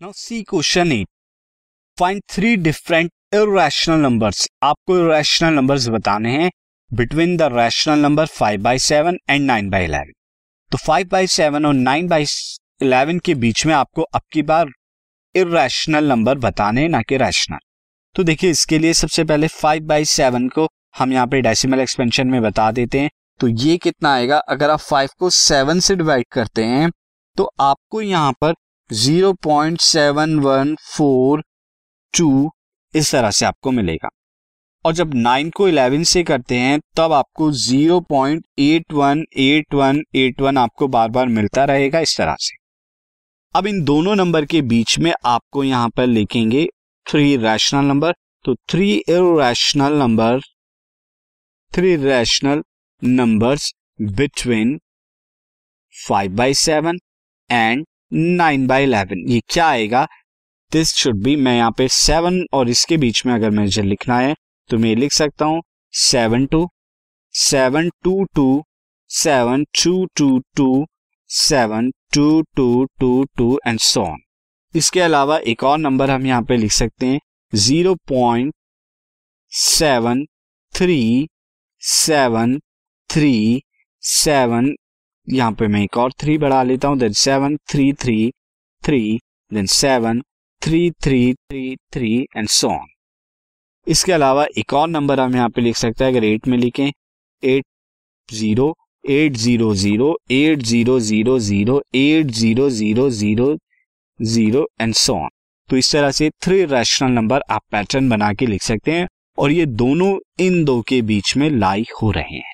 Now see question eight find three different irrational numbers आपको irrational numbers बताने हैं between the rational number five by seven and nine by eleven तो five by seven और nine by eleven के बीच में आपको अब की बार इरेशनल नंबर बताने ना कि रैशनल तो देखिए, इसके लिए सबसे पहले फाइव बाई सेवन को हम यहाँ पे डेसिमल एक्सपेंशन में बता देते हैं। तो ये कितना आएगा? अगर आप फाइव को सेवन से डिवाइड करते हैं तो आपको यहाँ पर zero point seven one four two इस तरह से आपको मिलेगा। और जब नाइन को इलेवन से करते हैं, तब आपको zero point eight one eight one eight one आपको बार बार मिलता रहेगा इस तरह से। अब इन दोनों नंबर के बीच में आपको यहाँ पर लिखेंगे थ्री रैशनल नंबर तो three irrational number three rational numbers between five by seven and nine by eleven ये क्या आएगा? दिस शुड बी मैं यहाँ पे सेवन और इसके बीच में अगर मुझे लिखना है तो मैं लिख सकता हूँ seven two seven two two seven two two two seven two two two two and so on इसके अलावा एक और नंबर हम यहाँ पे लिख सकते हैं zero point seven three seven three seven यहाँ पे मैं एक और थ्री बढ़ा लेता हूँ then seven three three three then seven three three three three and so on इसके अलावा एक और नंबर हम यहाँ पे लिख सकते हैं, अगर एट में लिखें eight zero eight zero zero eight zero zero zero eight zero zero zero zero and so on तो इस तरह से थ्री रैशनल नंबर आप पैटर्न बना के लिख सकते हैं, और ये दोनों इन दो के बीच में लाई हो रहे हैं।